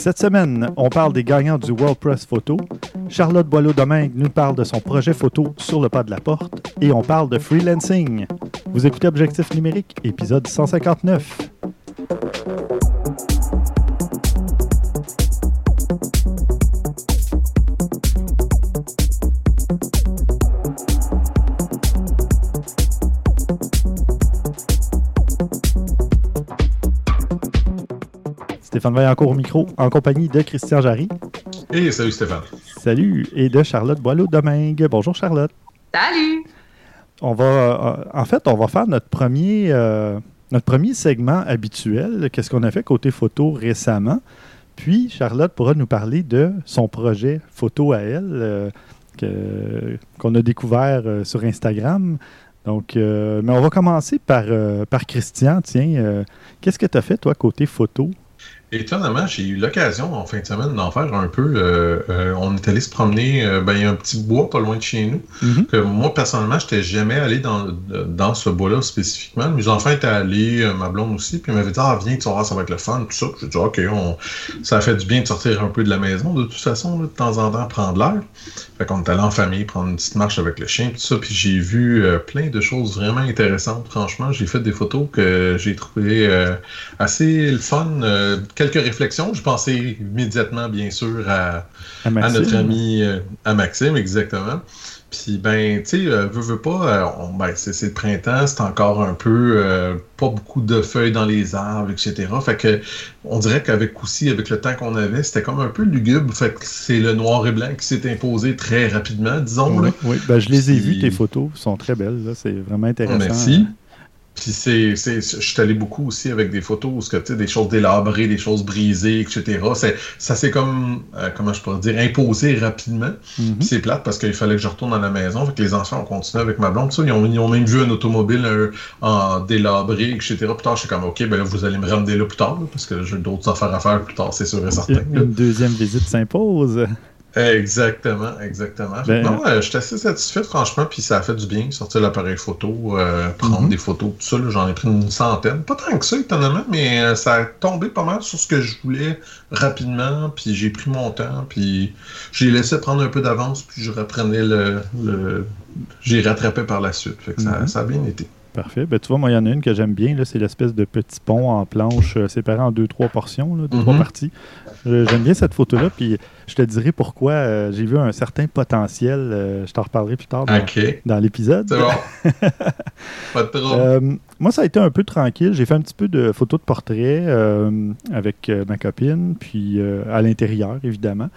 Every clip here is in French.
Cette semaine, on parle des gagnants du World Press Photo. Charlotte Boileau-Domingue nous parle de son projet photo sur le pas de la porte. Et on parle de freelancing. Vous écoutez Objectif numérique, épisode 159. Stéphane Vaillancourt au micro, en compagnie de Christian Jarry. Et salut Stéphane. Salut, et de Charlotte Boileau-Domingue. Bonjour Charlotte. Salut. On va, euh, en fait, on va faire notre premier, euh, notre premier segment habituel. Qu'est-ce qu'on a fait côté photo récemment? Puis Charlotte pourra nous parler de son projet photo à elle euh, que- qu'on a découvert euh, sur Instagram. Donc, euh, mais on va commencer par, euh, par Christian. Tiens, euh, qu'est-ce que tu as fait, toi, côté photo? Étonnamment, j'ai eu l'occasion en fin de semaine d'en faire un peu. euh, euh, on est allé se promener, euh, ben, il y a un petit bois pas loin de chez nous. Mhm. Que moi, personnellement, je n'étais jamais allé dans, dans ce bois-là spécifiquement. Mes enfants étaient allés, ma blonde aussi, puis ils m'avaient dit Ah, viens, tu vas ça va être le fun, tout ça. J'ai dit Ok, on... ça fait du bien de sortir un peu de la maison, de toute façon, là, de temps en temps, prendre l'air. Fait qu'on est allé en famille, prendre une petite marche avec le chien, tout ça. Puis j'ai vu plein de choses vraiment intéressantes. Franchement, j'ai fait des photos que j'ai trouvées assez le fun. Quelques réflexions. Je pensais immédiatement, bien sûr, à, À à Maxime? notre ami euh, à Maxime, exactement. Puis, ben, tu sais, euh, veux, veux pas, euh, on- ben, c'est le printemps, c'est encore un peu euh, pas beaucoup de feuilles dans les arbres, etc. Fait que, on dirait qu'avec aussi, avec le temps qu'on avait, c'était comme un peu lugubre. Fait que c'est le noir et blanc qui s'est imposé très rapidement, disons. Oui, Là. oui. Ben, je les ai Puis- vues, tes photos. Sont très belles. là. C'est vraiment intéressant. Merci. Puis c'est, c'est, je suis allé beaucoup aussi avec des photos où que, tu sais, des choses délabrées, des choses brisées, etc. C'est, ça s'est comme, euh, comment je pourrais dire, imposé rapidement. Mhm. Puis c'est plate parce qu'il fallait que je retourne à la maison. Fait que les enfants ont continué avec ma blonde. Ça, ils, ont, ils ont même vu un automobile euh, en délabré, etc. Plus tard, je suis comme, OK, ben là, vous allez me ramener là plus tard, là, parce que j'ai d'autres affaires à faire plus tard, c'est sûr et certain. Une deuxième visite s'impose. Exactement, exactement. Ben- non, euh, j'étais assez satisfait, franchement, puis ça a fait du bien, sortir l'appareil photo, euh, prendre Mhm. des photos, tout ça. J'en ai pris une centaine. Pas tant que ça, étonnamment, mais euh, ça a tombé pas mal sur ce que je voulais rapidement, puis j'ai pris mon temps, puis j'ai laissé prendre un peu d'avance, puis je reprenais le... le... J'ai rattrapé par la suite. Fait que ça, Mhm. ça a bien été. Parfait. Ben, tu vois, moi, il y en a une que j'aime bien. C'est l'espèce de petit pont en planche séparé en deux, trois portions, là, deux, Mhm. trois parties. Je- J'aime bien cette photo-là. Puis je te dirai pourquoi euh, j'ai vu un certain potentiel. euh, je t'en reparlerai plus tard dans, l'épisode. C'est bon. pas de trouble. Euh, moi, ça a été un peu tranquille. J'ai fait un petit peu de photos de portrait avec ma copine, puis à l'intérieur, évidemment.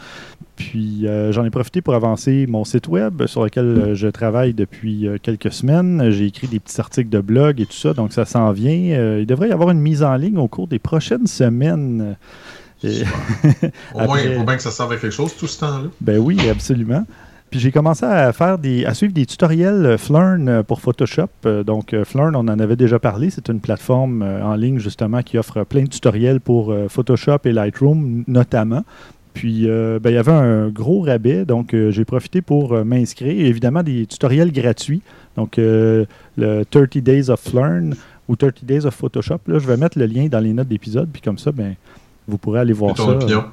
Puis j'en ai profité pour avancer mon site web sur lequel je travaille depuis quelques semaines. J'ai écrit des petits articles de blog et tout ça, donc ça s'en vient. Il devrait y avoir une mise en ligne au cours des prochaines semaines. Et- Au moins, il faut bien que ça serve à quelque chose tout ce temps-là. ben oui, absolument. Puis j'ai commencé à faire des, à suivre des tutoriels euh, Flurn euh, pour Photoshop. Euh, Donc Flurn, on en avait déjà parlé. C'est une plateforme en ligne justement qui offre plein de tutoriels pour Photoshop et Lightroom notamment. Puis euh, ben, il y avait un gros rabais, donc euh, j'ai profité pour euh, m'inscrire. Évidemment, des tutoriels gratuits. Donc le 30 Days of Flurn ou 30 Days of Photoshop. Là, je vais mettre le lien dans les notes d'épisode. Puis comme ça, ben, vous pourrez aller voir ça. opinion?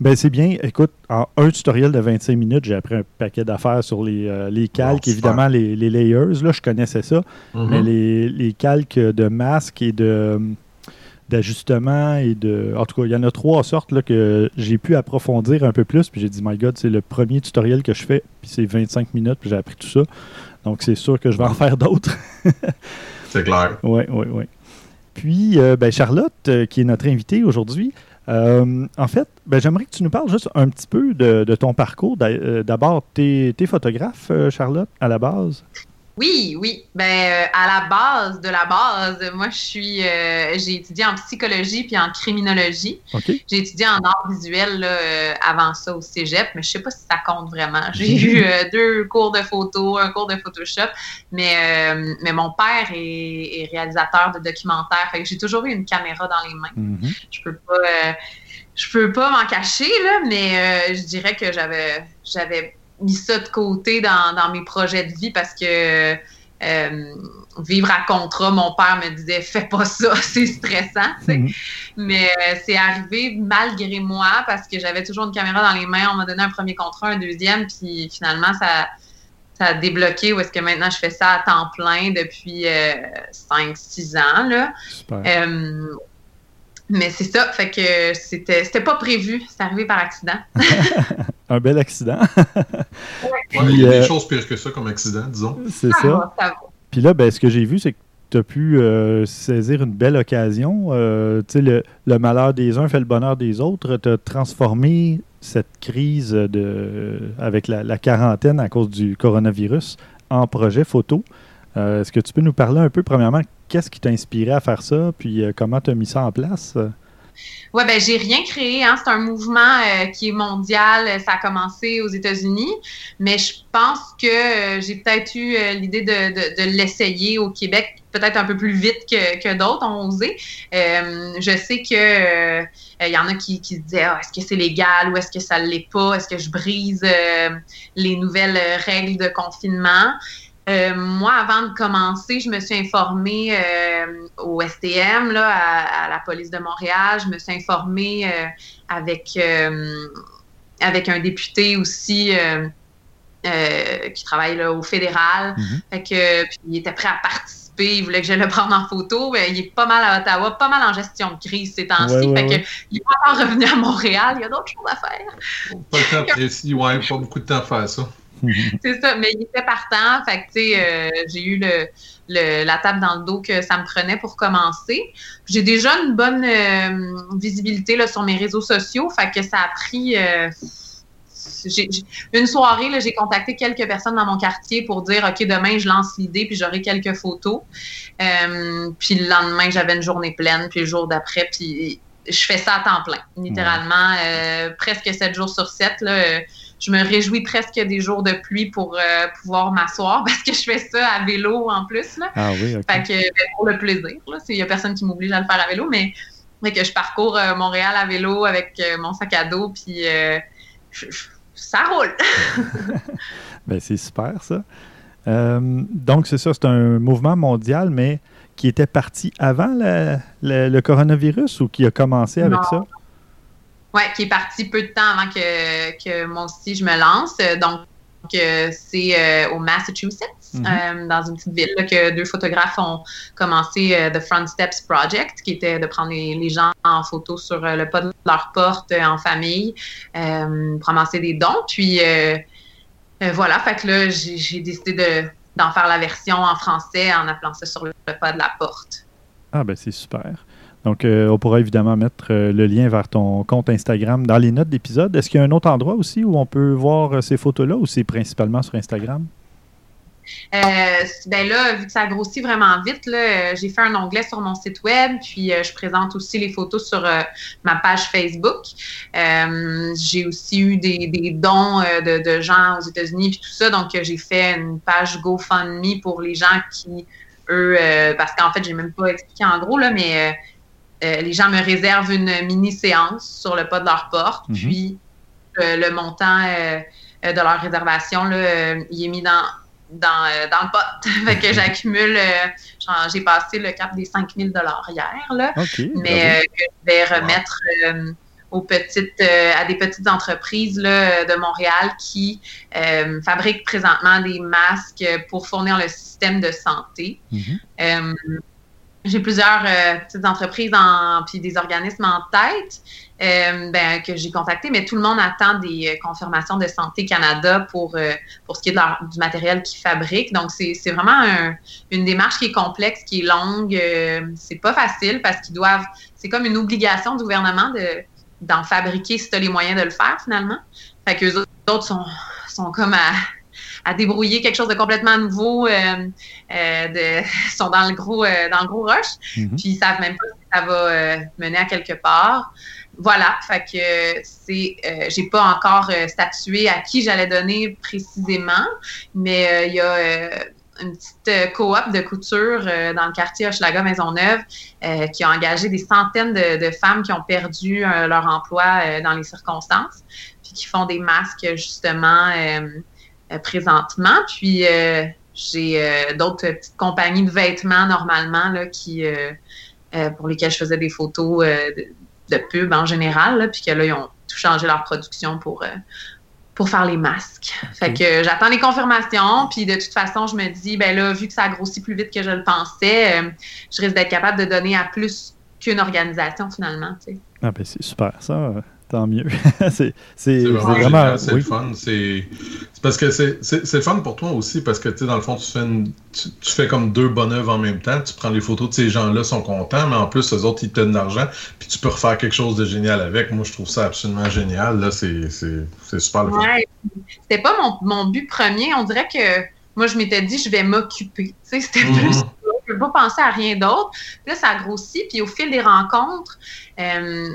Ben, c'est bien. Écoute, en un tutoriel de 25 minutes, j'ai appris un paquet d'affaires sur les, euh, les calques, évidemment, les, les layers. Là, je connaissais ça. Mhm. Mais les, les calques de masque et de d'ajustement et de... En tout cas, il y en a trois sortes là, que j'ai pu approfondir un peu plus. Puis j'ai dit, my God, c'est le premier tutoriel que je fais. Puis c'est 25 minutes, puis j'ai appris tout ça. Donc c'est sûr que je vais en faire d'autres. C'est clair. Oui, oui, oui. Puis, euh, ben, Charlotte, euh, qui est notre invitée aujourd'hui, euh, en fait, ben, j'aimerais que tu nous parles juste un petit peu de, ton parcours. D'a- D'abord, tu es, photographe, Charlotte, à la base? Oui, oui. Ben, euh, à la base de la base, moi, je suis, euh, j'ai étudié en psychologie puis en criminologie. J'ai étudié en art visuel là, euh, avant ça au cégep, mais je sais pas si ça compte vraiment. J'ai eu deux cours de photo, un cours de Photoshop, mais, mais mon père est, est réalisateur de documentaires, fait que j'ai toujours eu une caméra dans les mains. Mhm. Je peux pas, je peux pas m'en cacher là, mais je dirais que j'avais, j'avais mis ça de côté dans, dans mes projets de vie parce que vivre à contrat, mon père me disait fais pas ça, c'est stressant. Mhm. Mais c'est arrivé malgré moi parce que j'avais toujours une caméra dans les mains. On m'a donné un premier contrat, un deuxième, puis finalement ça, ça a débloqué où est-ce que maintenant je fais ça à temps plein depuis 5-6 ans. Là. Super. Mais c'est ça, fait que c'était, c'était pas prévu, c'est arrivé par accident. un bel accident. il y a des euh, choses pires que ça comme accident, disons. C'est ça. Puis là, ben, ce que j'ai vu, c'est que tu as pu euh, saisir une belle occasion. Euh, tu sais, le, le, malheur des uns fait le bonheur des autres. Tu as transformé cette crise de, avec la, la, quarantaine à cause du coronavirus en projet photo. Est-ce que tu peux nous parler un peu, premièrement, qu'est-ce qui t'a inspiré à faire ça, puis euh, comment tu as mis ça en place? Oui, ben j'ai rien créé. Hein. C'est un mouvement euh, qui est mondial. Ça a commencé aux États-Unis, mais je pense que euh, j'ai peut-être eu l'idée de, l'essayer au Québec, peut-être un peu plus vite que, d'autres ont osé. je sais que il y en a qui, se disaient ah, est-ce que c'est légal ou est-ce que ça ne l'est pas? Est-ce que je brise les nouvelles règles de confinement? Euh, moi, avant de commencer, je me suis informée euh, au STM, là, à, la police de Montréal. Je me suis informée euh, avec, avec un député aussi qui travaille au fédéral. Mm-hmm. fait que, puis, il était prêt à participer. Il voulait que je le prenne en photo. il est pas mal à Ottawa, pas mal en gestion de crise ces temps-ci. fait que, il pas encore revenu à Montréal. Il y a d'autres choses à faire. Pas de temps précis, ouais, pas beaucoup de temps à faire ça. c'est ça, mais il était partant. Fait que, tu sais, euh, j'ai eu le, la table dans le dos que ça me prenait pour commencer. J'ai déjà une bonne euh, visibilité là, sur mes réseaux sociaux. Fait que ça a pris. Euh, une soirée, j'ai contacté quelques personnes dans mon quartier pour dire OK, demain, je lance l'idée, puis j'aurai quelques photos. puis le lendemain, j'avais une journée pleine, puis le jour d'après, puis je fais ça à temps plein, littéralement, presque sept jours sur sept. Là, je me réjouis presque des jours de pluie pour euh, pouvoir m'asseoir parce que je fais ça à vélo en plus. Là. Ah oui, OK. Fait que ben, pour le plaisir. Il n'y a personne qui m'oblige à le faire à vélo, mais, que je parcours euh, Montréal à vélo avec euh, mon sac à dos, puis ça roule. ben, c'est super, ça. donc, c'est ça, c'est un mouvement mondial, mais qui était parti avant le, coronavirus ou qui a commencé avec ça? Oui, qui est parti peu de temps avant que, que moi aussi je me lance. Donc, c'est euh, au Massachusetts, mhm. euh, dans une petite ville, que deux photographes ont commencé euh, The Front Steps Project, qui était de prendre les, gens en photo sur le pas de leur porte en famille, pour amasser des dons. Puis voilà, fait que là, j'ai décidé de, d'en faire la version en français en appelant ça sur le pas de la porte. Ah ben c'est super. Donc, euh, on pourra évidemment mettre euh, le lien vers ton compte Instagram dans les notes d'épisode. Est-ce qu'il y a un autre endroit aussi où on peut voir euh, ces photos-là ou c'est principalement sur Instagram? ben là, vu que ça grossit vraiment vite, j'ai fait un onglet sur mon site web, puis je présente aussi les photos sur ma page Facebook. j'ai aussi eu des, dons de, gens aux États-Unis, puis tout ça, donc j'ai fait une page GoFundMe pour les gens qui, eux, parce qu'en fait, j'ai même pas expliqué en gros, là, mais les gens me réservent une mini-séance sur le pas de leur porte, mhm. puis euh, le montant euh, de leur réservation, là, il est mis dans, dans, dans le pot. fait que j'accumule, j'ai passé le cap des 5000 dollars hier, là, mais que je vais remettre aux petites, à des petites entreprises là, de Montréal qui fabriquent présentement des masques pour fournir le système de santé. Mhm j'ai plusieurs euh, petites entreprises en, puis des organismes en tête euh, ben, que j'ai contactés, mais tout le monde attend des euh, confirmations de Santé Canada pour, pour ce qui est du matériel qu'ils fabriquent. Donc, c'est vraiment une démarche qui est complexe, qui est longue. c'est pas facile parce qu'ils doivent. C'est comme une obligation du gouvernement de d'en fabriquer si tu as les moyens de le faire, finalement. Fait que autres sont, sont comme à à débrouiller quelque chose de complètement nouveau, euh, euh, de, sont dans le gros, euh, dans le gros rush, mhm. puis ils savent même pas si ça va mener à quelque part. Voilà, fait que c'est, j'ai pas encore statué à qui j'allais donner précisément, mais il y a une petite coop de couture dans le quartier Hochelaga Maisonneuve qui a engagé des centaines de, femmes qui ont perdu leur emploi dans les circonstances, puis qui font des masques justement présentement. Puis, euh, j'ai d'autres petites compagnies de vêtements normalement là, qui, pour lesquelles je faisais des photos de, pub en général. puis que là, ils ont tout changé leur production pour, pour faire les masques. Fait que j'attends les confirmations, puis de toute façon, je me dis, ben là, vu que ça a grossi plus vite que je le pensais, je risque d'être capable de donner à plus qu'une organisation finalement. Tu sais. Ah ben c'est super ça tant mieux. c'est vraiment c'est le fun. C'est parce que c'est le fun pour toi aussi parce que tu sais, dans le fond, tu fais, tu, fais comme deux bonnes œuvres en même temps. Tu prends les photos de ces gens-là, sont contents, mais en plus, les autres, ils te donnent de l'argent, puis tu peux refaire quelque chose de génial avec. Moi, je trouve ça absolument génial. Là, c'est super le fun. Ouais. C'était pas mon, mon, but premier. On dirait que moi, je m'étais dit, je vais m'occuper. C'était mm-hmm. plus je ne peux pas penser à rien d'autre. Là, ça a grossi, puis au fil des rencontres, euh,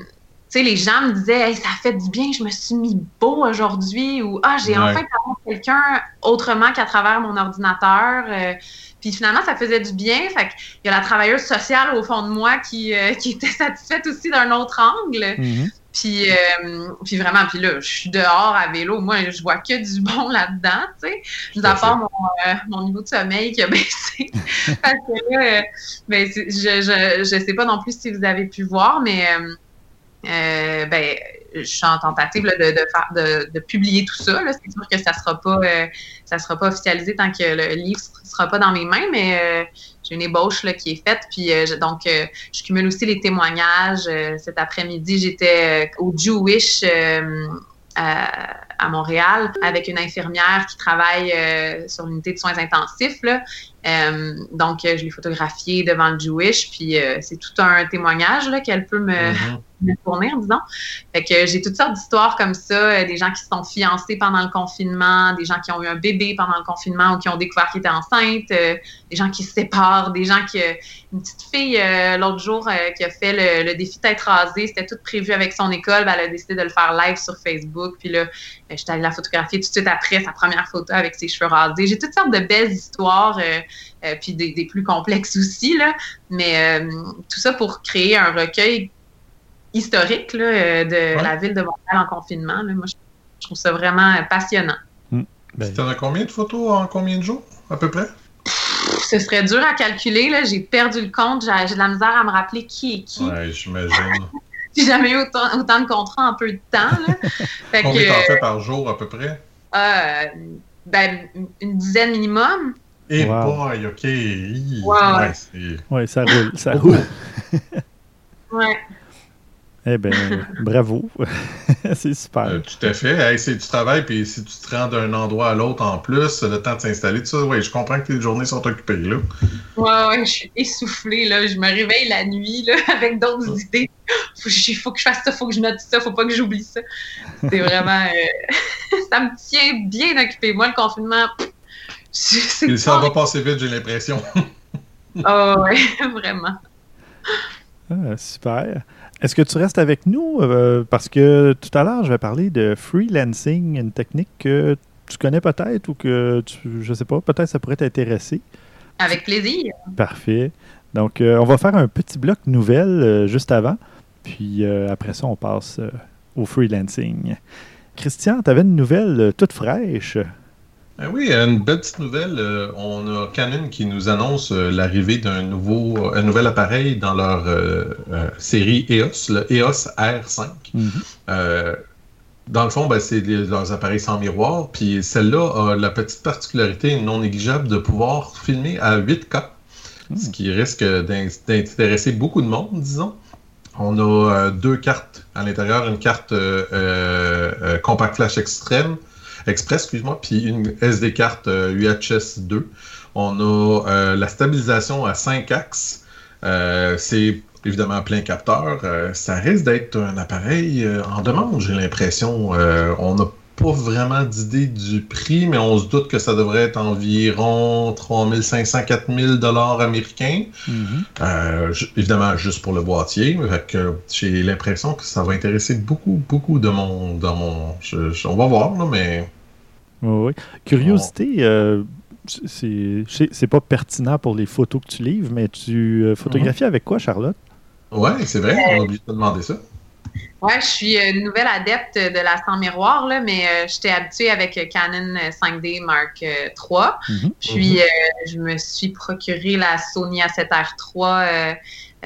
sais, les gens me disaient, ça fait du bien, je me suis mis beau aujourd'hui, ou ah, j'ai enfin parlé quelqu'un autrement qu'à travers mon ordinateur. Euh, puis finalement, ça faisait du bien. Fait il y a la travailleuse sociale au fond de moi qui, euh, qui était satisfaite aussi d'un autre angle. Mm-hmm. Puis, euh, puis vraiment, puis là, je suis dehors à vélo. Moi, je vois que du bon là-dedans, tu sais. Mis à part mon, mon, niveau de sommeil qui a baissé. Parce que là, ben, je, je, je sais pas non plus si vous avez pu voir, mais euh, ben, je suis en tentative de, de, publier tout ça. C'est sûr que ça sera, pas, euh, ça sera pas officialisé tant que le livre sera pas dans mes mains, mais euh, j'ai une ébauche là, qui est faite. Puis donc, je cumule aussi les témoignages. cet après-midi, j'étais au Jewish à, Montréal avec une infirmière qui travaille sur l'unité de soins intensifs. Là. Donc, je l'ai photographiée devant le Jewish, puis c'est tout un témoignage qu'elle peut me, mm-hmm me fournir, disons. Fait que j'ai toutes sortes d'histoires comme ça, euh, des gens qui se sont fiancés pendant le confinement, des gens qui ont eu un bébé pendant le confinement ou qui ont découvert qu'ils étaient enceintes, euh, des gens qui se séparent, des gens qui... Une petite fille, euh, l'autre jour, qui a fait le, défi tête rasée, c'était tout prévu avec son école, ben, elle a décidé de le faire live sur Facebook, puis là, j'étais allée la photographier tout de suite après sa première photo avec ses cheveux rasés. J'ai toutes sortes de belles histoires, puis des, plus complexes aussi, là, mais tout ça pour créer un recueil historique euh, de la ville de Montréal en confinement. Moi, je, trouve ça vraiment passionnant. Hmm. Ben, tu en as combien de photos en combien de jours, à peu près? ce serait dur à calculer. J'ai perdu le compte. J'ai de la misère à me rappeler qui est qui. Oui, j'imagine. J'ai jamais eu autant, de contrats en peu de temps. Fait Combien t'en fais par jour, à peu près? Euh, ben, une dizaine minimum. Et boy, OK. Ouais, ouais, ça roule. Ça roule. ouais. Eh bien, bravo. c'est super. Euh, tout à fait. c'est du travail, puis si tu te rends d'un endroit à l'autre en plus, le temps de s'installer, tout ça, oui, je comprends que tes journées sont occupées, là. Ouais, ouais, je suis essoufflée, là. Je me réveille la nuit, là, avec d'autres idées. Il faut que je fasse ça, faut que je note ça, faut pas que j'oublie ça. C'est vraiment... Euh, ça me tient bien occupé. Moi, le confinement... ça va passer vite, j'ai l'impression. oh, ouais, vraiment. Ah, super. Est-ce que tu restes avec nous? Euh, parce que tout à l'heure, je vais parler de freelancing, une technique que tu connais peut-être ou que tu, je sais pas, peut-être ça pourrait t'intéresser. Avec plaisir. Parfait. Donc, euh, on va faire un petit bloc nouvelle euh, juste avant. Puis après ça, on passe au freelancing. Christian, tu avais une nouvelle toute fraîche. Ben oui, une belle petite nouvelle. Euh, on a Canon qui nous annonce euh, l'arrivée d'un nouveau, un nouvel appareil dans leur euh, série EOS, le EOS R5. Mhm. dans le fond, ben, c'est leurs appareils sans miroir. Puis celle-là a la petite particularité non négligeable de pouvoir filmer à 8K, ce mhm. qui risque d'intéresser beaucoup de monde, disons. On a deux cartes à l'intérieur, une carte compact flash extrême Express, excuse-moi, puis une SD carte UHS 2. On a euh, la stabilisation à 5 axes. Euh, c'est évidemment plein capteur. Euh, ça risque d'être un appareil en demande, j'ai l'impression. on n'a pas vraiment d'idée du prix, mais on se doute que ça devrait être environ 3500-4000 dollars américains. Mm-hmm. évidemment, juste pour le boîtier. J'ai l'impression que ça va intéresser beaucoup, beaucoup de monde. Dans mon, on va voir, là, mais oui, Curiosité, euh, c'est pas pertinent pour les photos que tu livres, mais tu euh, photographies avec quoi, Charlotte? Oui, c'est vrai, on a oublié de te demander ça. Ouais, je suis une nouvelle adepte de la sans miroir, là, mais euh, j'étais habituée avec Canon 5D Mark III. Mhm. Puis Mhm. euh, je me suis procuré la Sony A7R III euh,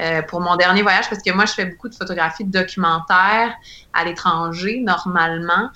euh, pour mon dernier voyage parce que moi, je fais beaucoup de photographies de documentaires à l'étranger, normalement.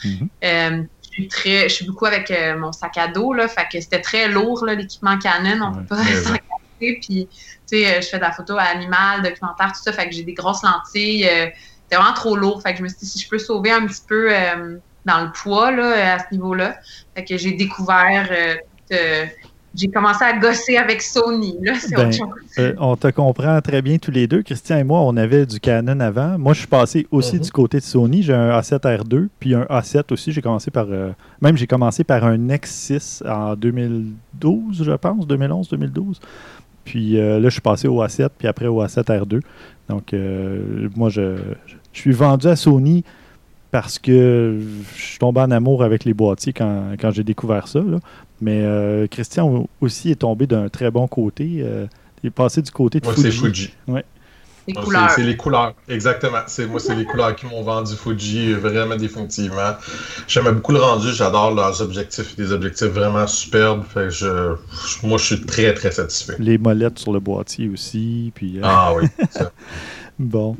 Euh, suis très, je suis beaucoup avec euh, mon sac à dos, là, fait que c'était très lourd, là, l'équipement Canon, on Ouais. peut pas s'en cacher. Puis, tu sais, euh, je fais de la photo à animal, documentaire, tout ça, fait que j'ai des grosses lentilles. euh, c'était vraiment trop lourd, fait que je me suis dit, si je peux sauver un petit peu euh, dans le poids, là, à ce niveau-là. Fait que j'ai découvert, euh, euh, j'ai commencé à gosser avec Sony, là, c'est Ben, autre chose. Euh, on te comprend très bien tous les deux. Christian et moi, on avait du Canon avant. Moi, je suis passé aussi Mhm. du côté de Sony. J'ai un A7R2, puis un A7 aussi. J'ai commencé par. euh, même j'ai commencé par un Nexus en 2012, je pense, 2011, 2012. Puis euh, là, je suis passé au A7, puis après au A7R2. Donc, euh, moi, je, je suis vendu à Sony parce que je suis tombé en amour avec les boîtiers quand, quand j'ai découvert ça. là. Mais euh, Christian aussi est tombé d'un très bon côté. euh, il est passé du côté de Moi, Fuji. c'est Fuji. Les Moi, c'est- couleurs. C'est les couleurs, exactement. C'est moi, c'est les couleurs qui m'ont vendu Fuji, vraiment définitivement. J'aimais beaucoup le rendu, j'adore leurs objectifs, des objectifs vraiment superbes. Fait que je, moi, je suis très très satisfait. Les molettes sur le boîtier aussi. Puis, euh, Ah oui, ça. Bon,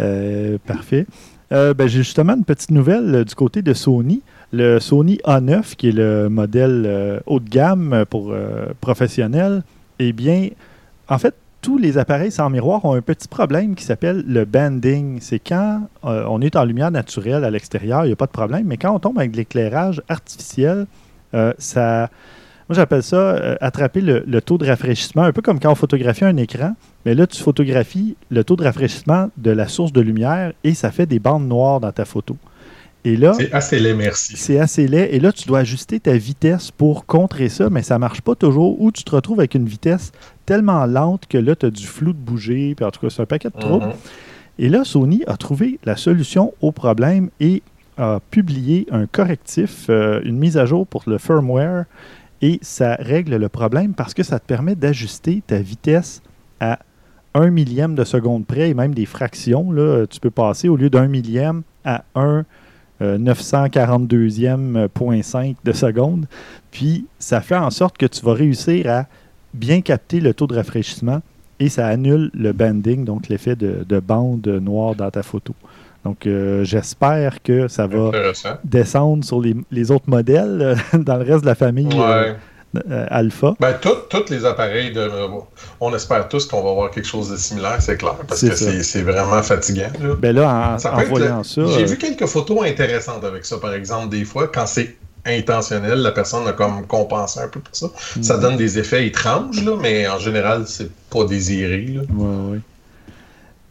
Euh, parfait. Euh, ben, j'ai justement une petite nouvelle euh, du côté de Sony. Le Sony A9, qui est le modèle euh, haut de gamme pour euh, professionnels, eh bien, en fait, tous les appareils sans miroir ont un petit problème qui s'appelle le banding. C'est quand euh, on est en lumière naturelle à l'extérieur, il n'y a pas de problème, mais quand on tombe avec de l'éclairage artificiel, euh, ça. Moi, j'appelle ça attraper le taux de rafraîchissement, un peu comme quand on photographie un écran. Mais là, tu photographies le taux de rafraîchissement de la source de lumière et ça fait des bandes noires dans ta photo. Et là, C'est assez laid, merci. c'est assez laid. Et là, tu dois ajuster ta vitesse pour contrer ça, mais ça marche pas toujours. Ou tu te retrouves avec une vitesse tellement lente que là, tu as du flou de bouger. Puis en tout cas, c'est un paquet de troubles. Mhm. Et là, Sony a trouvé la solution au problème et a publié un correctif, euh, une mise à jour pour le firmware. Et ça règle le problème parce que ça te permet d'ajuster ta vitesse à un millième de seconde près et même des fractions. Là, tu peux passer au lieu d'un millième à un euh, 942e point 5 de seconde. Puis ça fait en sorte que tu vas réussir à bien capter le taux de rafraîchissement et ça annule le banding, donc l'effet de, de bande noire dans ta photo. Donc euh, j'espère que ça va descendre sur les, les autres modèles euh, dans le reste de la famille euh, Ouais. Euh, Alpha. Ben, tous les appareils, de, on espère tous qu'on va avoir quelque chose de similaire, c'est clair, parce que ça. c'est vraiment fatigant. Là. Ben là, en, Ça en peut être voyant ça, J'ai euh, vu quelques photos intéressantes avec ça, par exemple, des fois, quand c'est intentionnel, la personne a comme compensé un peu pour ça. Ça mhm. donne des effets étranges, là, mais en général, c'est pas désiré. Là. Ouais, ouais.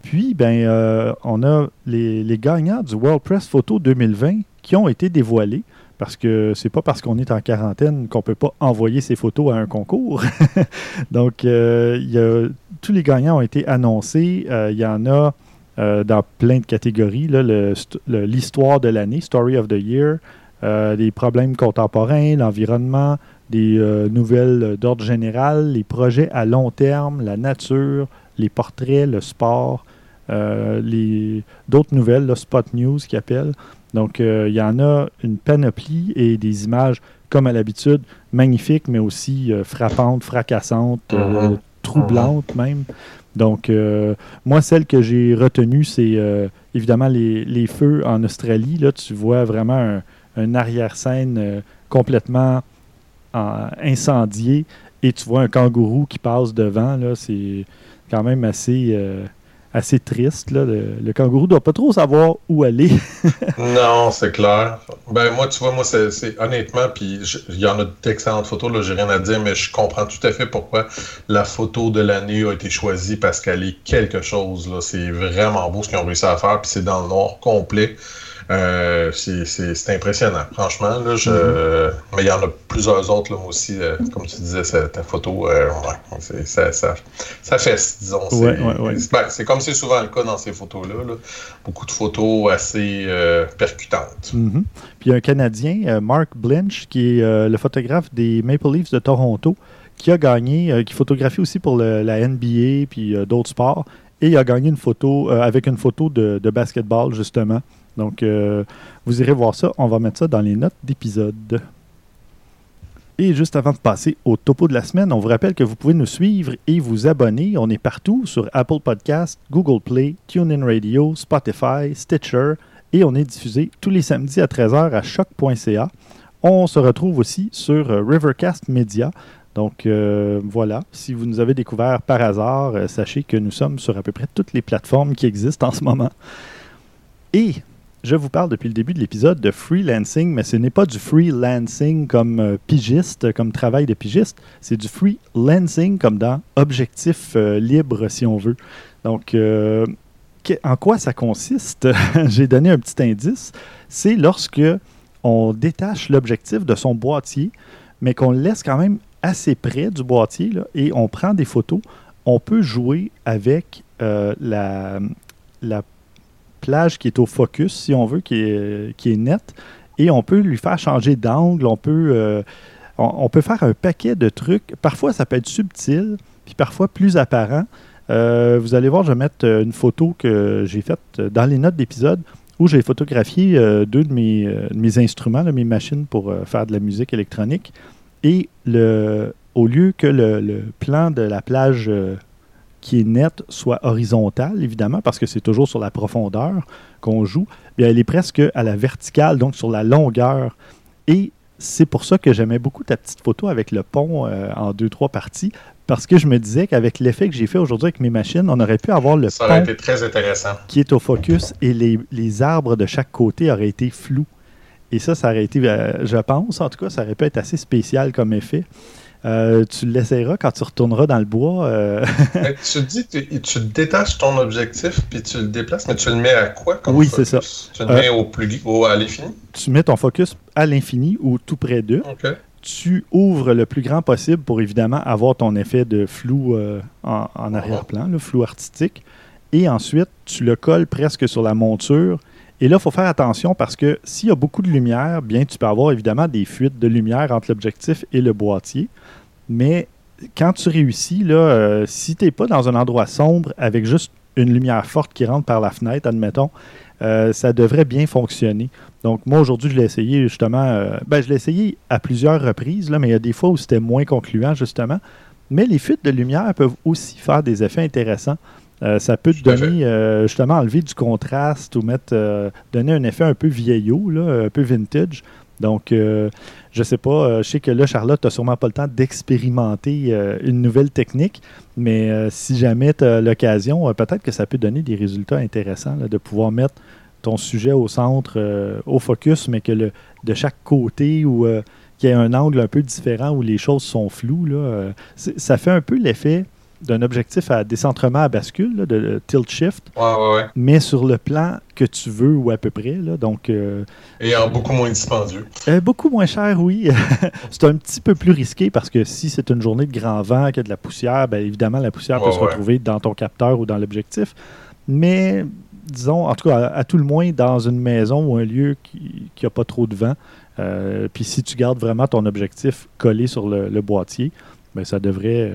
Puis, ben, euh, on a les, les gagnants du World Press Photo 2020 qui ont été dévoilés. Parce que c'est pas parce qu'on est en quarantaine qu'on peut pas envoyer ses photos à un concours. Donc, euh, tous les gagnants ont été annoncés. Euh, Il y en a euh, dans plein de catégories. L'histoire de l'année, Story of the Year, les problèmes contemporains, l'environnement, des nouvelles d'ordre général, les projets à long terme, la nature, les portraits, le sport, les d'autres nouvelles, le Spot News qui appelle. Donc, euh, il y en a une panoplie et des images, comme à l'habitude, magnifiques, mais aussi euh, frappantes, fracassantes, euh, Mhm. troublantes même. Donc, euh, moi, celle que j'ai retenue, c'est euh, évidemment les, les feux en Australie. Là, tu vois vraiment un, un arrière-scène euh, complètement en- incendié et tu vois un kangourou qui passe devant. Là, c'est quand même assez, assez triste. Là. Le, le kangourou doit pas trop savoir où aller. Non, c'est clair. Ben moi, tu vois, moi, c'est honnêtement, puis il y en a d'excellentes photos, là, j'ai rien à dire, mais je comprends tout à fait pourquoi la photo de l'année a été choisie parce qu'elle est quelque chose. C'est vraiment beau ce qu'ils ont réussi à faire, puis c'est dans le noir complet. Euh, c'est impressionnant, franchement. Là, je... Mm-hmm. Mais il y en a plusieurs autres, là, moi aussi, euh, comme tu disais, ta photo, euh, ouais, ça, ça, ça fesse, disons. C'est Ouais, ouais, ouais. ben, c'est comme c'est souvent le cas dans ces photos-là. là. Beaucoup de photos assez percutantes. Mhm. Puis il y a un Canadien, Mark Blinch, qui est le photographe des Maple Leafs de Toronto, qui a gagné, qui photographie aussi pour le- la NBA puis d'autres sports. Et il a gagné une photo avec une photo de, de basketball, justement. Donc, vous irez voir ça. On va mettre ça dans les notes d'épisode. Et juste avant de passer au topo de la semaine, on vous rappelle que vous pouvez nous suivre et vous abonner. On est partout sur Apple Podcast, Google Play, TuneIn Radio, Spotify, Stitcher et on est diffusé tous les samedis à 13h à choc.ca. On se retrouve aussi sur euh, Rivercast Media. Donc euh, voilà, si vous nous avez découvert par hasard, euh, sachez que nous sommes sur à peu près toutes les plateformes qui existent en ce moment. Et je vous parle depuis le début de l'épisode de freelancing, mais ce n'est pas du freelancing comme euh, pigiste, comme travail de pigiste, c'est du freelancing comme dans objectif euh, libre, si on veut. Donc, euh, en quoi ça consiste? J'ai donné un petit indice. C'est lorsque on détache l'objectif de son boîtier, mais qu'on le laisse quand même assez près du boîtier et on prend des photos. On peut jouer avec la, la plage qui est au focus, si on veut, qui est, qui est nette. Et on peut lui faire changer d'angle, on peut, euh, on, peut faire un paquet de trucs. Parfois, ça peut être subtil, puis parfois plus apparent. Euh, vous allez voir, je vais mettre euh, une photo que j'ai faite dans les notes d'épisode où j'ai photographié deux de mes, mes instruments, mes machines pour faire de la musique électronique. Et le, au lieu que le plan de la plage qui est nette soit horizontale, évidemment, parce que c'est toujours sur la profondeur qu'on joue, bien, elle est presque à la verticale, donc sur la longueur. Et c'est pour ça que j'aimais beaucoup ta petite photo avec le pont euh, en deux, trois parties, parce que je me disais qu'avec l'effet que j'ai fait aujourd'hui avec mes machines, on aurait pu avoir le ça aurait été très intéressant. qui est au focus et les, les, arbres de chaque côté auraient été flous. Et ça, ça aurait été, euh, je pense, en tout cas, ça aurait pu être assez spécial comme effet. Euh, tu l'essayeras quand tu retourneras dans le bois. Euh. tu dis que tu détaches ton objectif puis tu le déplaces, mais tu le mets à quoi comme Oui, c'est ça. Tu le mets euh, au plus, au, à l'infini? Tu mets ton focus à l'infini ou tout près d'eux. Tu ouvres le plus grand possible pour évidemment avoir ton effet de flou en, en arrière-plan, le flou artistique. Et ensuite, tu le colles presque sur la monture et là, il faut faire attention parce que s'il y a beaucoup de lumière, bien, tu peux avoir évidemment des fuites de lumière entre l'objectif et le boîtier. Mais quand tu réussis, là, euh, si tu n'es pas dans un endroit sombre avec juste une lumière forte qui rentre par la fenêtre, admettons, euh, ça devrait bien fonctionner. Donc, moi, aujourd'hui, je l'ai essayé justement. Euh, ben, je l'ai essayé à plusieurs reprises, là, mais il y a des fois où c'était moins concluant, justement. Mais les fuites de lumière peuvent aussi faire des effets intéressants. Euh, ça peut te donner, euh, justement, enlever du contraste ou mettre, euh, donner un effet un peu vieillot, là, un peu vintage. Donc, je sais pas, je sais que là, Charlotte, tu sûrement pas le temps d'expérimenter une nouvelle technique, mais si jamais tu as l'occasion, peut-être que ça peut donner des résultats intéressants de pouvoir mettre ton sujet au centre, au focus, mais que le, de chaque côté ou qu'il y ait un angle un peu différent où les choses sont floues. Ça fait un peu l'effet d'un objectif à décentrement à bascule, de tilt shift, mais sur le plan que tu veux ou à peu près. Là, donc, euh, Et en beaucoup moins dispendieux. Euh, beaucoup moins cher, oui. c'est un petit peu plus risqué parce que si c'est une journée de grand vent, qu'il y a de la poussière, bien évidemment, la poussière peut se retrouver dans ton capteur ou dans l'objectif. Mais disons, en tout cas, à, tout le moins dans une maison ou un lieu qui n'a pas trop de vent. Euh, puis si tu gardes vraiment ton objectif collé sur le, boîtier, ben, ça devrait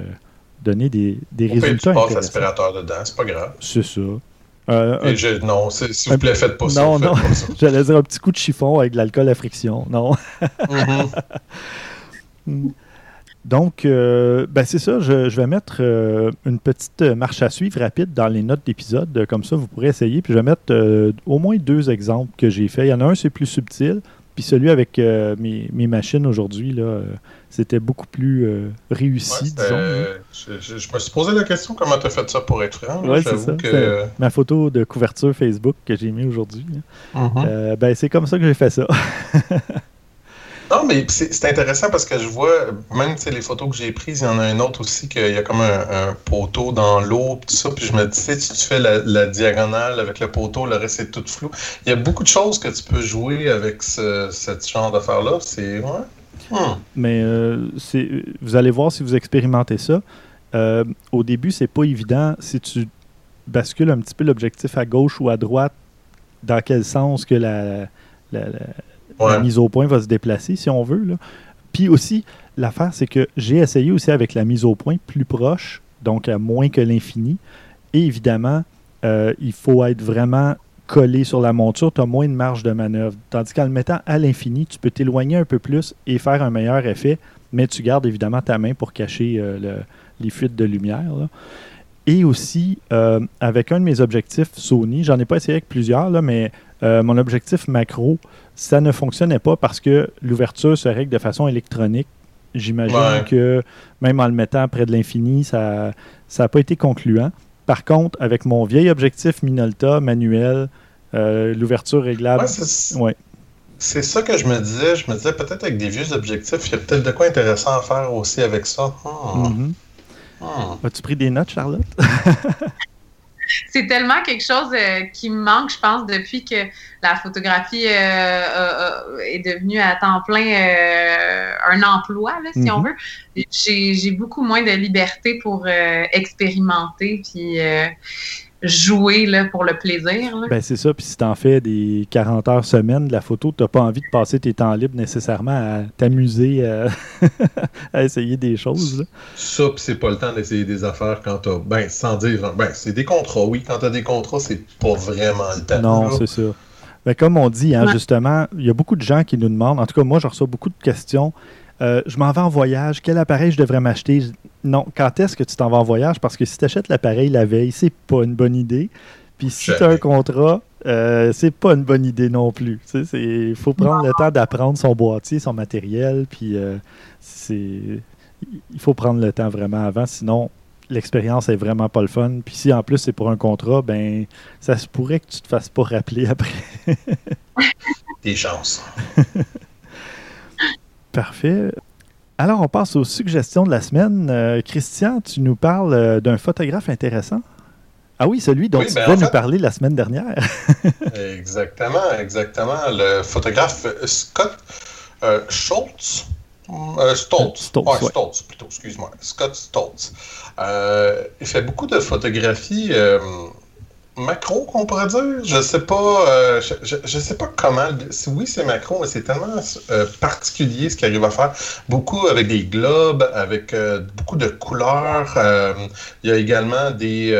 donner des, des On résultats. Tu passes l'aspirateur dedans, c'est pas grave. C'est ça. Euh, non, s'il vous plaît, faites pas ça. Non, non. J'allais dire un petit coup de chiffon avec de l'alcool à friction. Non. Mm-hmm. Donc, euh, ben c'est ça. Je, vais mettre euh, une petite marche à suivre rapide dans les notes d'épisode. Comme ça, vous pourrez essayer. Puis je vais mettre au moins deux exemples que j'ai fait. Il y en a un, c'est plus subtil. Puis celui avec mes, mes, machines aujourd'hui, là, c'était beaucoup plus euh, réussi, disons. Je, me suis posé la question comment tu as fait ça pour être franc. Oui, c'est ça. Que... Ma photo de couverture Facebook que j'ai mis aujourd'hui. Mm-hmm. Euh, ben, c'est comme ça que j'ai fait ça. non, mais c'est intéressant parce que je vois, même les photos que j'ai prises, il y en a un autre aussi, qu'il y a comme un, poteau dans l'eau, tout ça. Puis je me dis, si tu fais la, diagonale avec le poteau, le reste est tout flou. Il y a beaucoup de choses que tu peux jouer avec ce, genre d'affaires-là. C'est. Ouais. Hmm. Mais euh, vous allez voir si vous expérimentez ça. Euh, au début, c'est pas évident si tu bascules un petit peu l'objectif à gauche ou à droite, dans quel sens que la, mise au point va se déplacer, si on veut. Puis aussi, l'affaire, c'est que j'ai essayé aussi avec la mise au point plus proche, donc à moins que l'infini. Et évidemment, euh, il faut être vraiment collé sur la monture, tu as moins de marge de manœuvre. Tandis qu'en le mettant à l'infini, tu peux t'éloigner un peu plus et faire un meilleur effet, mais tu gardes évidemment ta main pour cacher euh, les fuites de lumière. Et aussi, euh, avec un de mes objectifs Sony, j'en ai pas essayé avec plusieurs, là, mais mon objectif macro, ça ne fonctionnait pas parce que l'ouverture se règle de façon électronique. J'imagine que même en le mettant près de l'infini, ça n'a pas été concluant. Par contre, avec mon vieil objectif Minolta manuel, euh, l'ouverture réglable. Ouais, c'est ça que je me disais. Je me disais peut-être avec des vieux objectifs, il y a peut-être de quoi intéressant à faire aussi avec ça. Hmm. Mm-hmm. Hmm. As-tu pris des notes, Charlotte? c'est tellement quelque chose euh, qui me manque, je pense, depuis que la photographie euh, est devenue à temps plein euh, un emploi, si on mhm. veut. J'ai beaucoup moins de liberté pour expérimenter. Puis jouer là, pour le plaisir. Ben, c'est ça. Puis si tu en fais des 40 heures semaine de la photo, tu n'as pas envie de passer tes temps libres nécessairement à t'amuser euh, à, essayer des choses. Ça, puis c'est pas le temps d'essayer des affaires quand tu as. Ben, sans dire. Ben, c'est des contrats, oui. Quand tu as des contrats, c'est pas vraiment le temps. Non, c'est ça. Ben, comme on dit, hein, justement, il y a beaucoup de gens qui nous demandent, en tout cas, moi, je reçois beaucoup de questions. Euh, je m'en vais en voyage, quel appareil je devrais m'acheter? Non, quand est-ce que tu t'en vas en voyage? Parce que si tu achètes l'appareil la veille, c'est pas une bonne idée. Puis si tu as un contrat, euh, c'est pas une bonne idée non plus. Il faut prendre le temps d'apprendre son boîtier, son matériel, puis euh, c'est il faut prendre le temps vraiment avant, sinon l'expérience est vraiment pas le fun. Puis si en plus c'est pour un contrat, ben ça se pourrait que tu te fasses pas rappeler après. Des chances. Parfait. Alors, on passe aux suggestions de la semaine. Euh, Christian, tu nous parles euh, d'un photographe intéressant. Ah oui, celui dont tu ben, devais nous parler la semaine dernière. exactement, exactement. Le photographe Scott euh, Schultz? Stoltz. Stoltz, Stoltz, plutôt, excuse-moi. Scott Stoltz. il fait beaucoup de photographies macro, qu'on pourrait dire? Je sais pas, euh, je, sais pas comment. Oui, c'est macro, mais c'est tellement euh, particulier ce qu'il arrive à faire. Beaucoup avec des globes, avec euh, beaucoup de couleurs. il y a également des,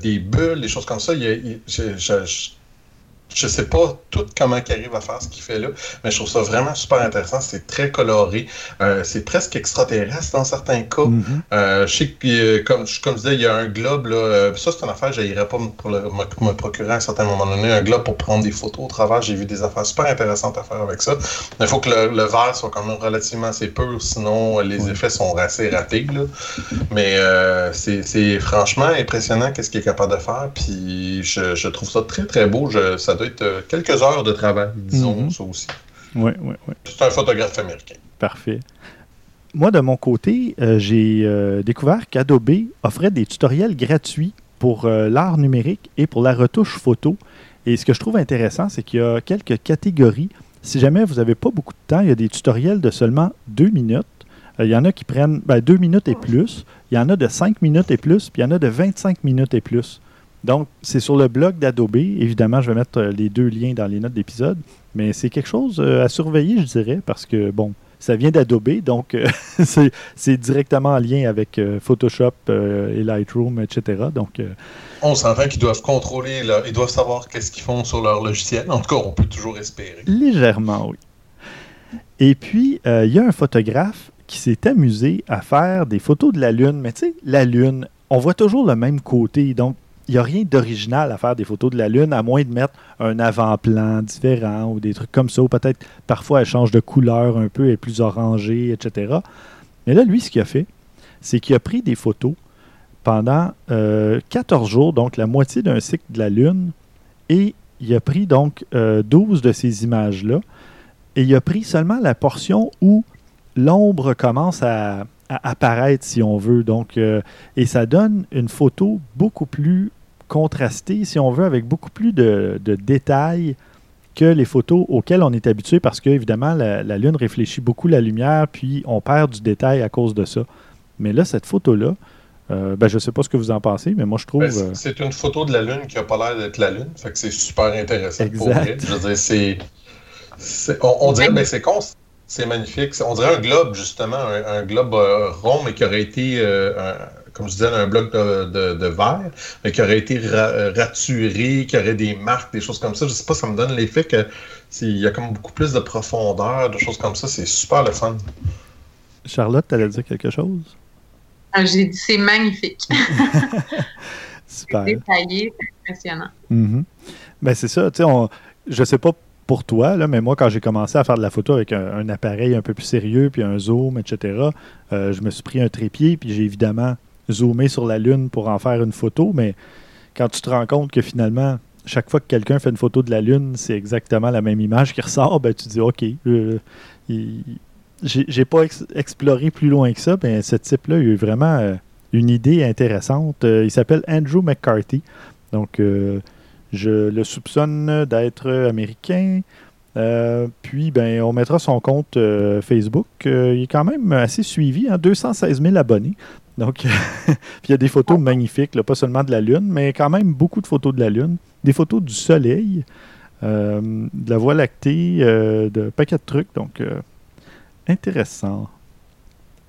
des bulles, des choses comme ça. Il je sais pas tout comment il arrive à faire ce qu'il fait là, mais je trouve ça vraiment super intéressant. C'est très coloré. Euh, c'est presque extraterrestre dans certains cas. Mm-hmm. Euh, je sais que, euh, comme, comme je disais, il y a un globe. Là, ça, c'est une affaire, je n'irais pas pour me, procurer à un certain moment donné un globe pour prendre des photos au travers. J'ai vu des affaires super intéressantes à faire avec ça. Il faut que le, verre soit quand même relativement assez pur, sinon les effets sont assez ratés. Là. Mais c'est franchement impressionnant qu'est-ce qu'il est capable de faire. Puis je, trouve ça très, très beau. Je, ça être euh, quelques heures de travail, disons, mhm. ça aussi. Oui, oui, oui. C'est un photographe américain. Parfait. Moi, de mon côté, euh, j'ai euh, découvert qu'Adobe offrait des tutoriels gratuits pour l'art numérique et pour la retouche photo. Et ce que je trouve intéressant, c'est qu'il y a quelques catégories. Si jamais vous n'avez pas beaucoup de temps, il y a des tutoriels de seulement deux minutes. il y en a qui prennent ben, deux minutes et plus. Il y en a de cinq minutes et plus. Puis il y en a de 25 minutes et plus. Donc, c'est sur le blog d'Adobe. Évidemment, je vais mettre euh, les deux liens dans les notes d'épisode. Mais c'est quelque chose euh, à surveiller, je dirais, parce que, bon, ça vient d'Adobe, donc euh, c'est directement en lien avec Photoshop et Lightroom, etc. Donc, on s'entend qu'ils doivent contrôler, ils doivent savoir qu'est-ce qu'ils font sur leur logiciel. En tout cas, on peut toujours espérer. Légèrement, oui. Et puis, il y a un photographe qui s'est amusé à faire des photos de la Lune. Mais tu sais, la Lune, on voit toujours le même côté. Donc, il n'y a rien d'original à faire des photos de la Lune, à moins de mettre un avant-plan différent ou des trucs comme ça. Ou peut-être parfois elle change de couleur un peu, elle est plus orangée, etc. Mais là, lui, ce qu'il a fait, c'est qu'il a pris des photos pendant 14 euh, jours, donc la moitié d'un cycle de la Lune, et il a pris donc 12 euh, de ces images-là, et il a pris seulement la portion où l'ombre commence à, apparaître, si on veut. Donc, euh, et ça donne une photo beaucoup plus contrastée, si on veut, avec beaucoup plus de, détails que les photos auxquelles on est habitué parce que, évidemment, la, Lune réfléchit beaucoup la lumière, puis on perd du détail à cause de ça. Mais là, cette photo-là, euh, ben, je ne sais pas ce que vous en pensez, mais moi, je trouve. Ben, c'est une photo de la Lune qui n'a pas l'air d'être la Lune. Fait que c'est super intéressant pour vrai. Je veux dire, c'est. On, dirait, ben, c'est con, c'est magnifique. On dirait un globe, justement, un, globe euh, rond, mais qui aurait été. Euh, comme je disais, un bloc de, de, verre, mais qui aurait été raturé, qui aurait des marques, des choses comme ça. Je sais pas, ça me donne l'effet que il y a comme beaucoup plus de profondeur, de choses comme ça. C'est super le fun. Charlotte, tu allais dire quelque chose? Ah, j'ai dit c'est magnifique. Super. Détaillé, c'est impressionnant. Mm-hmm. Ben, c'est ça, tu sais, on... je sais pas pour toi, mais moi, quand j'ai commencé à faire de la photo avec un, appareil un peu plus sérieux, puis un zoom, etc., euh, je me suis pris un trépied, puis j'ai évidemment zoomé sur la Lune pour en faire une photo, mais quand tu te rends compte que finalement, chaque fois que quelqu'un fait une photo de la Lune, c'est exactement la même image qui ressort, ben, tu dis, OK, euh, j'ai pas exploré plus loin que ça, mais ce type-là, il a eu vraiment euh, une idée intéressante. Euh, il s'appelle Andrew McCarthy. Donc, je le soupçonne d'être américain. puis, ben, on mettra son compte Facebook. il est quand même assez suivi, hein, 216 000 abonnés. Donc, puis il y a des photos magnifiques, pas seulement de la Lune, mais quand même beaucoup de photos de la Lune. Des photos du Soleil, de la Voie lactée, de paquets de trucs. Donc, Intéressant.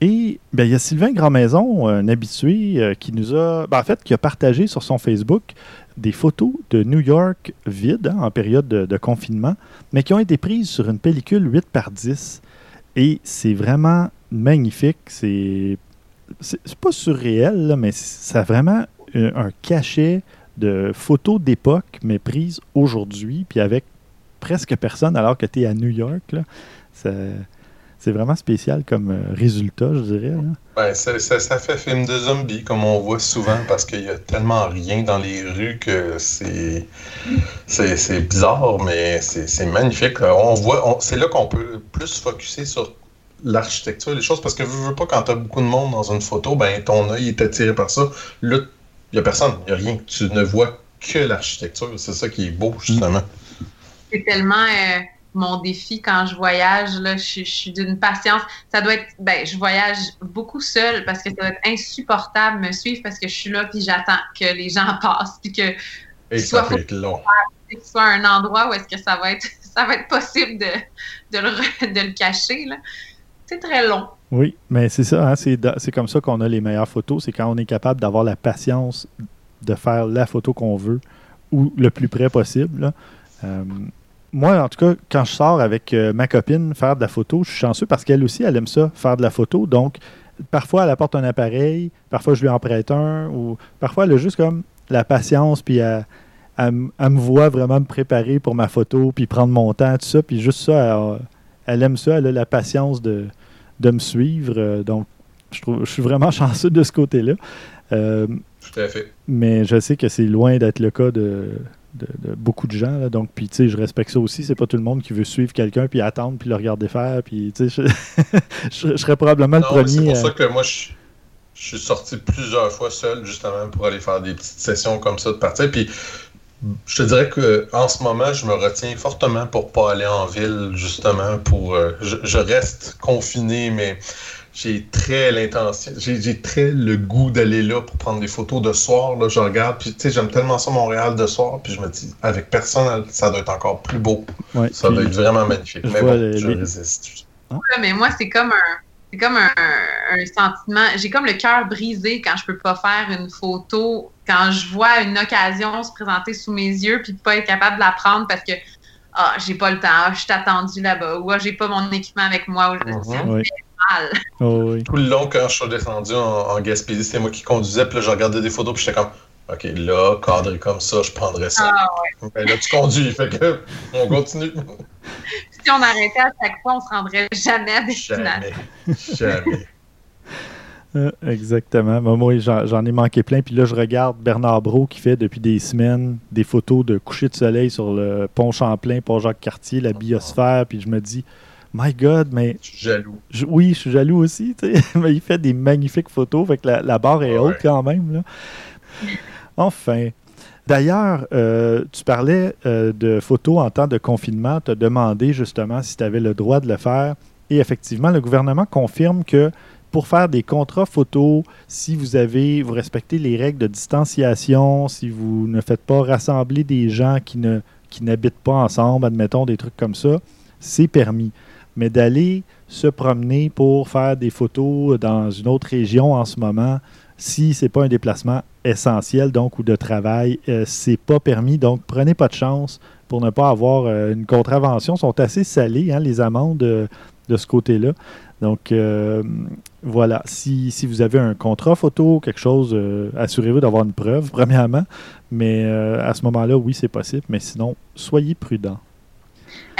Et ben, il y a Sylvain Grandmaison, un habitué, euh, qui nous a, ben, en fait, qui a partagé sur son Facebook des photos de New York vides hein, en période de, confinement, mais qui ont été prises sur une pellicule 8 par 10. Et c'est vraiment magnifique. C'est, c'est, pas surréel, mais ça vraiment un, cachet de photos d'époque, mais prises aujourd'hui, puis avec presque personne alors que tu es à New York. Là. C'est vraiment spécial comme euh, résultat, je dirais. Ben, ça, fait film de zombie, comme on voit souvent, parce qu'il y a tellement rien dans les rues que c'est c'est bizarre, mais c'est magnifique. On voit, c'est là qu'on peut plus focuser sur l'architecture, les choses, parce que veux, veux pas, quand tu as beaucoup de monde dans une photo, ben ton œil est attiré par ça. Là, il n'y a personne, il n'y a rien. Tu ne vois que l'architecture. C'est ça qui est beau, justement. C'est tellement. Euh, mon défi quand je voyage. Là, je, suis d'une patience. Ça doit être. Ben, je voyage beaucoup seule parce que ça doit être insupportable me suivre parce que je suis là puis j'attends que les gens passent puis que. Et ça soit, long. Que ce soit un endroit où est-ce que ça va être ça va être possible de, de, le, de le cacher. C'est très long. Oui, mais c'est ça, hein, c'est comme ça qu'on a les meilleures photos. C'est quand on est capable d'avoir la patience de faire la photo qu'on veut ou le plus près possible. Euh, moi, en tout cas, quand je sors avec euh, ma copine faire de la photo, je suis chanceux parce qu'elle aussi, elle aime ça, faire de la photo. Donc, parfois, elle apporte un appareil, parfois, je lui en prête un, ou parfois, elle a juste comme la patience, puis elle, me voit vraiment me préparer pour ma photo, puis prendre mon temps, tout ça. Puis juste ça, elle, aime ça, elle a la patience de, de me suivre. Euh, donc, je, trouve, je suis vraiment chanceux de ce côté-là. Euh, tout à fait. Mais je sais que c'est loin d'être le cas de de, beaucoup de gens. donc, puis, tu sais, je respecte ça aussi. C'est pas tout le monde qui veut suivre quelqu'un, puis attendre, puis le regarder faire. Puis, tu sais, je, serais probablement le premier. C'est pour ça que moi, je, suis sorti plusieurs fois seul, justement, pour aller faire des petites sessions comme ça de partir. Puis, je te dirais que en ce moment, je me retiens fortement pour pas aller en ville, justement, pour. Euh, je, reste confiné, mais j'ai très l'intention, j'ai très le goût d'aller là pour prendre des photos de soir. Là, je regarde, puis tu sais, j'aime tellement ça Montréal de soir, puis je me dis, avec personne, ça doit être encore plus beau. ça doit être vraiment magnifique. Mais bon, je résiste. Hein? mais moi, c'est comme un. C'est comme un, sentiment. J'ai comme le cœur brisé quand je peux pas faire une photo, quand je vois une occasion se présenter sous mes yeux, puis pas être capable de la prendre parce que ah, j'ai pas le temps, ah, je suis attendu là-bas, ou ah, j'ai pas mon équipement avec moi. Mm Oh, Tout le long, quand je suis descendu en, Gaspésie, c'était moi qui conduisais, puis là, je regardais des photos, puis j'étais comme, OK, là, cadré comme ça, je prendrais ça. Ah, ben, là, tu conduis, fait que, on continue. si on arrêtait à chaque fois, on se rendrait jamais à destination. Jamais. Jamais. Euh, exactement. moi, j'en ai manqué plein. Puis là, je regarde Bernard Brault qui fait depuis des semaines des photos de coucher de soleil sur le pont Champlain, pont Jacques-Cartier, la biosphère. Puis je me dis, My God, mais. Je suis jaloux. oui, je suis jaloux aussi. mais il fait des magnifiques photos. Fait que la, barre est haute quand même. Là. Enfin. D'ailleurs, euh, tu parlais euh, de photos en temps de confinement. Tu as demandé justement si tu avais le droit de le faire. Et effectivement, le gouvernement confirme que pour faire des contrats photos, si vous avez, vous respectez les règles de distanciation, si vous ne faites pas rassembler des gens qui ne qui n'habitent pas ensemble, admettons des trucs comme ça, c'est permis mais d'aller se promener pour faire des photos dans une autre région en ce moment, si c'est pas un déplacement essentiel donc ou de travail, euh, c'est pas permis. Donc prenez pas de chance pour ne pas avoir euh, une contravention. sont assez salées hein, les amendes de ce côté-là. Donc voilà, si, si, vous avez un contrat photo, quelque chose, assurez-vous d'avoir une preuve premièrement. Mais à ce moment-là, oui, c'est possible. Mais sinon, soyez prudent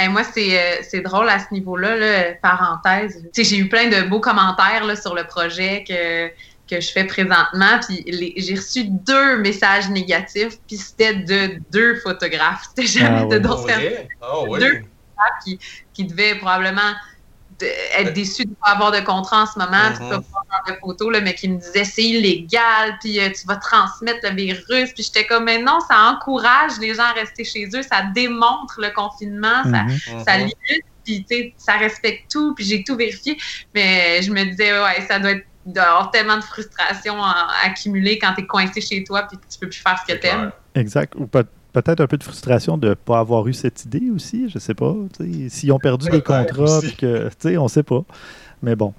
moi, euh, c'est drôle à ce niveau-là, là, parenthèse. J'ai eu plein de beaux commentaires là, sur le projet que, que je fais présentement. Puis j'ai reçu deux messages négatifs, puis c'était de deux photographes. C'était jamais ah de d'autres personnes. Ah deux photographes qui, qui devaient probablement être déçu de ne pas avoir de contrat en ce moment, de ne pas pouvoir faire de photos, là, mais qui me disait c'est illégal, puis euh, tu vas transmettre le virus. Puis j'étais comme, mais non, ça encourage les gens à rester chez eux, ça démontre le confinement, ça, mhm. ça mhm. limite, puis ça respecte tout, puis j'ai tout vérifié. Mais je me disais, ouais, ça doit être d'avoir tellement de frustration accumulée quand tu es coincé chez toi puis que tu peux plus faire ce que tu aimes. Exact. Ou pas peut-être un peu de frustration de ne pas avoir eu cette idée aussi, je sais pas. S'ils ont perdu des contrats, puis que, on ne sait pas. Mais bon.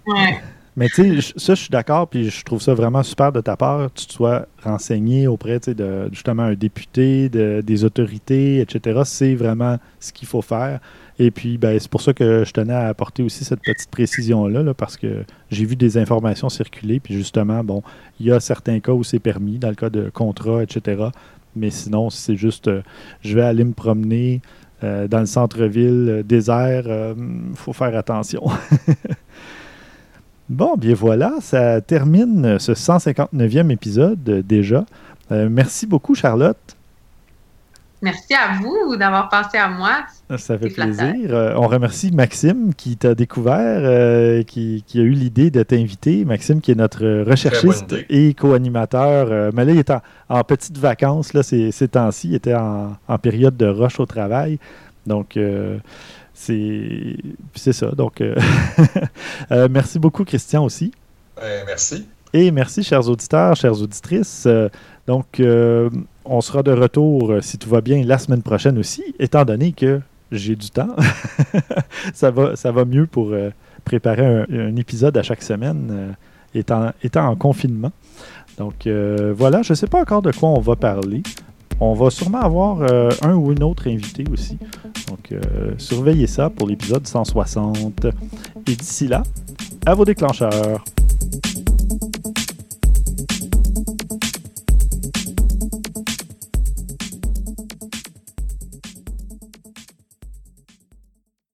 Mais tu sais, ça, je suis d'accord, puis je trouve ça vraiment super de ta part, que tu te sois renseigné auprès de justement un député, de, des autorités, etc. C'est vraiment ce qu'il faut faire. Et puis, ben, c'est pour ça que je tenais à apporter aussi cette petite précision-là, là, parce que j'ai vu des informations circuler, puis justement, bon, il y a certains cas où c'est permis, dans le cas de contrat, etc. Mais sinon, c'est juste, euh, je vais aller me promener euh, dans le centre-ville, euh, désert, il faut faire attention. bon, bien voilà, ça termine ce 159e épisode déjà. merci beaucoup, Charlotte. Merci à vous d'avoir pensé à moi. Ça fait plaisir. Euh, on remercie Maxime qui t'a découvert, euh, qui, a eu l'idée de t'inviter. Maxime qui est notre recherchiste et co-animateur. Euh, mais là, il est en, petites vacances là, ces, temps-ci. Il était en, période de rush au travail. Donc, c'est ça. Donc, merci beaucoup, Christian, aussi. merci. Et merci, chers auditeurs, chères auditrices. Donc, on sera de retour, euh, si tout va bien, la semaine prochaine aussi, étant donné que j'ai du temps. ça, va, ça va mieux pour euh, préparer un, épisode à chaque semaine, euh, étant, étant en confinement. Donc voilà, je ne sais pas encore de quoi on va parler. On va sûrement avoir un ou une autre invité aussi. Donc surveillez ça pour l'épisode 160. Et d'ici là, à vos déclencheurs.